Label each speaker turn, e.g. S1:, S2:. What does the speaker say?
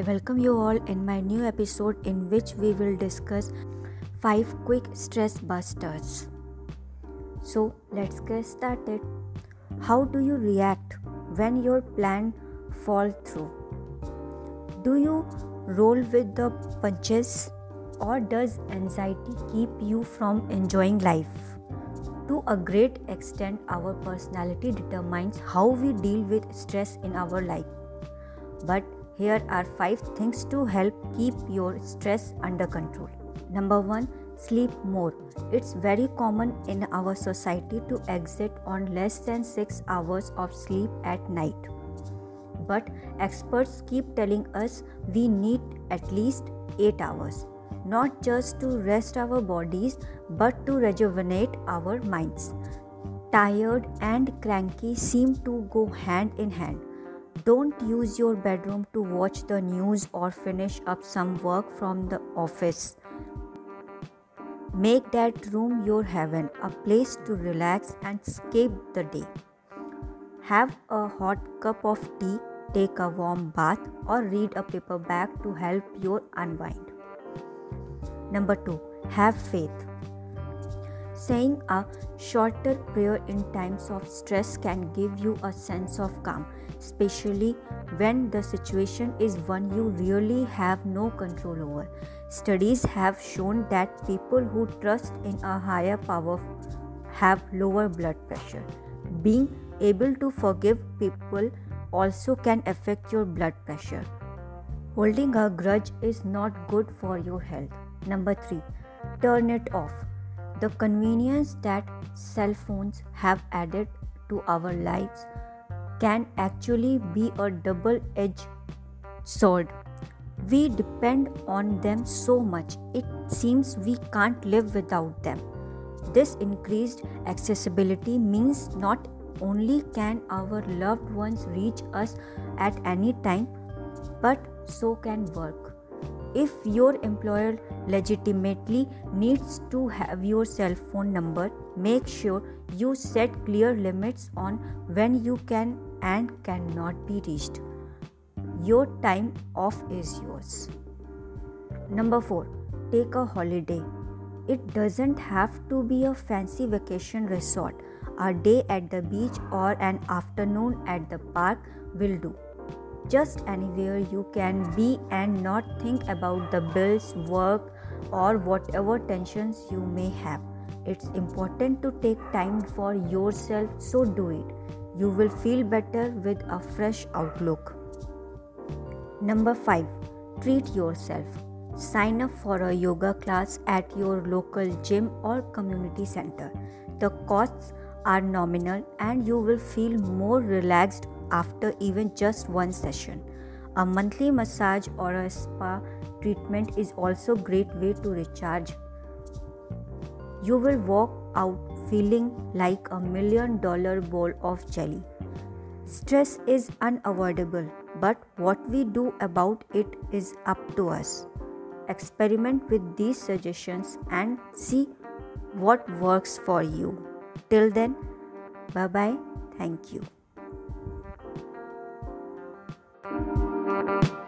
S1: I welcome you all in my new episode in which we will discuss 5 quick stress busters. So, let's get started. How do you react when your plan fall through? Do you roll with the punches or does anxiety keep you from enjoying life? To a great extent, our personality determines how we deal with stress in our life. But here are 5 things to help keep your stress under control. Number 1 Sleep more. It's very common in our society to exit on less than 6 hours of sleep at night. But experts keep telling us we need at least 8 hours not just to rest our bodies but to rejuvenate our minds. Tired and cranky seem to go hand in hand. Don't use your bedroom to watch the news or finish up some work from the office. Make that room your heaven, a place to relax and escape the day. Have a hot cup of tea, take a warm bath, or read a paperback to help you unwind. Number 2. Have faith. Saying a shorter prayer in times of stress can give you a sense of calm, especially when the situation is one you really have no control over. Studies have shown that people who trust in a higher power have lower blood pressure. Being able to forgive people also can affect your blood pressure. Holding a grudge is not good for your health. Number 3. Turn it off. The convenience that cell phones have added to our lives can actually be a double edged sword. We depend on them so much, it seems we can't live without them. This increased accessibility means not only can our loved ones reach us at any time, but so can work if your employer legitimately needs to have your cell phone number make sure you set clear limits on when you can and cannot be reached. Your time off is yours. Number 4 take a holiday. It doesn't have to be a fancy vacation resort. A day at the beach or an afternoon at the park will do just anywhere you can be and not think about the bills, work, or whatever tensions you may have. It's important to take time for yourself, so do it. You will feel better with a fresh outlook. Number 5 Treat yourself. Sign up for a yoga class at your local gym or community center. The costs are nominal and you will feel more relaxed after even just one session. A monthly massage or a spa treatment is also a great way to recharge. You will walk out feeling like a million dollar bowl of jelly. Stress is unavoidable, but what we do about it is up to us. Experiment with these suggestions and see what works for you. Till then, bye bye. Thank you. Música